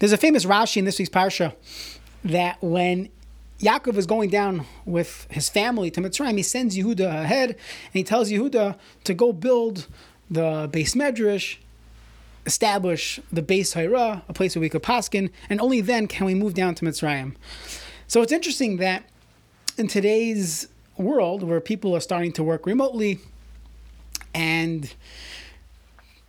There's a famous Rashi in this week's parsha that when Yaakov is going down with his family to Mitzrayim, he sends Yehuda ahead and he tells Yehuda to go build the beis medrash, establish the base Hira, a place where we could paskin, and only then can we move down to Mitzrayim. So it's interesting that in today's world where people are starting to work remotely and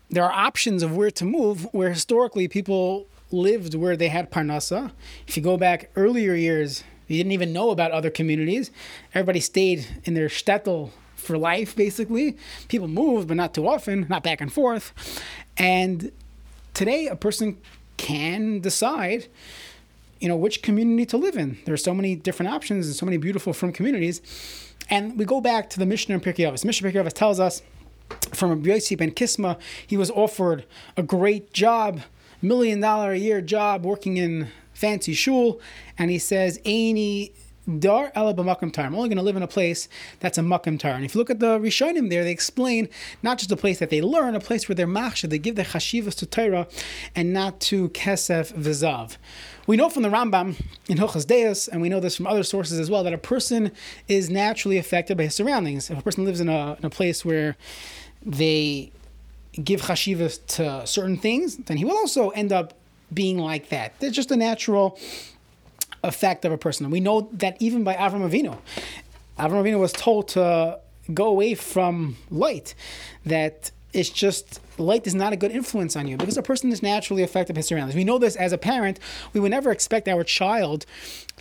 there are options of where to move where historically people lived where they had parnasa. If you go back earlier years, you didn't even know about other communities. Everybody stayed in their shtetl for life, basically. People moved, but not too often, not back and forth. And today, a person can decide, you know, which community to live in. There are so many different options and so many beautiful from communities. And we go back to the Mishnah in Pirkei Avos. Mishnah Pirkei tells us from Rabbi Yossi ben Kisma, he was offered a great job, million dollar a year job working in fancy shul, and he says, Aini Dar ela b'makom tar. I'm only going to live in a place that's a makom tar. And if you look at the Rishonim there, they explain not just a place that they learn, a place where they're machshav, they give their chashivas to Torah and not to kesef v'zav. We know from the Rambam in Hilchas Deus, and we know this from other sources as well, that a person is naturally affected by his surroundings. If a person lives in a, in a place where they give chashivas to certain things, then he will also end up being like that. There's just a natural effect of a person. And we know that even by Avram Avinu. Avram Avinu was told to go away from Lot, that it's just Lot is not a good influence on you because a person is naturally affected by his surroundings. We know this as a parent. We would never expect our child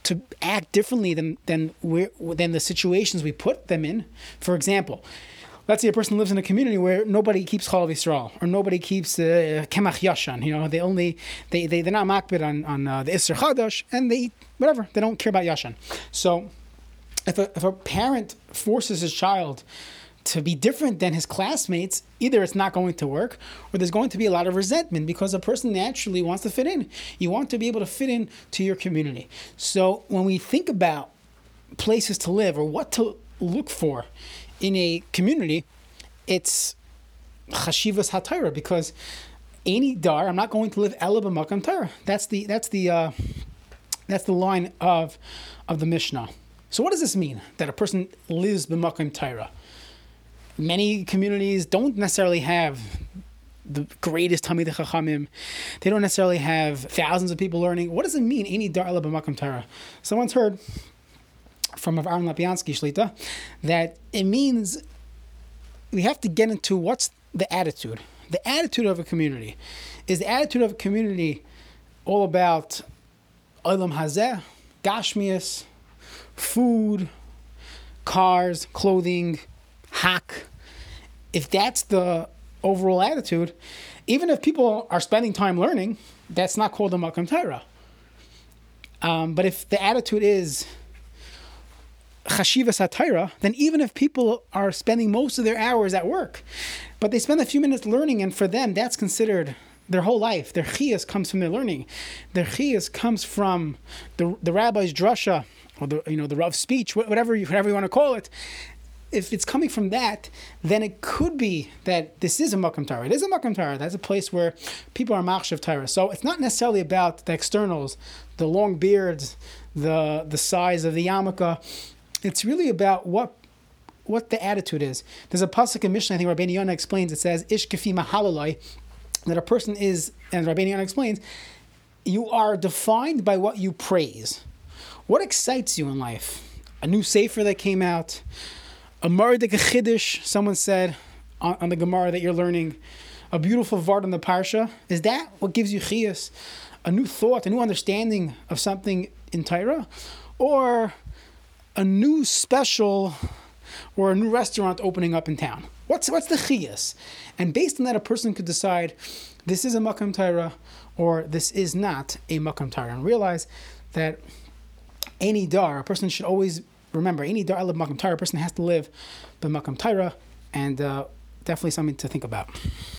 to act differently than than than the situations we put them in. For example, let's say a person lives in a community where nobody keeps Chol Yisrael or nobody keeps uh, Kemach Yashan. You know, they only they they they're not makpid on on uh, the Isser Chadash and they eat whatever. They don't care about Yashan. So if a if a parent forces his child to be different than his classmates, either it's not going to work or there's going to be a lot of resentment because a person naturally wants to fit in. You want to be able to fit in to your community. So when we think about places to live or what to look for in a community, it's chashivas hatira because any dar, I'm not going to live ela b'makam Torah. That's the that's the uh, that's the line of of the Mishnah. So what does this mean that a person lives b'makam Torah? Many communities don't necessarily have the greatest Talmid Chachamim. They don't necessarily have thousands of people learning. What does it mean? Any dar ela b'makam Torah. Someone's heard from Aaron Lopiansky Shlita that it means we have to get into what's the attitude. The attitude of a community. Is the attitude of a community all about Olam Hazeh, Gashmias, food, cars, clothing, hack? If that's the overall attitude, even if people are spending time learning, that's not called a Makam Torah. Um, but if the attitude is chashiva satira, then even if people are spending most of their hours at work, but they spend a few minutes learning, and for them that's considered their whole life. Their chiyas comes from their learning. Their chiyas comes from the the rabbi's drasha or the you know the rav speech, whatever you, whatever you want to call it. If it's coming from that, then it could be that this is a makam Torah. It is a makam Torah. That's a place where people are machshav Torah. So it's not necessarily about the externals, the long beards, the the size of the yarmulke it's really about what what the attitude is. There's a pasuk in Mishnah, I think Rabbeinu Yonah explains, it says, Ish kafi mahalalai, that a person is, and Rabbeinu Yonah explains, you are defined by what you praise. What excites you in life? A new Sefer that came out, a Mardik Chiddush, someone said on, on, the Gemara that you're learning, a beautiful Vart on the Parsha. Is that what gives you chiyas? A new thought, a new understanding of something in Torah? Or a new special or a new restaurant opening up in town? What's what's the chiyas? And based on that, a person could decide this is a makam Torah or this is not a makam Torah, and realize that any dar, a person should always remember any dar of makam Torah, a person has to live by makam Torah, and uh, definitely something to think about.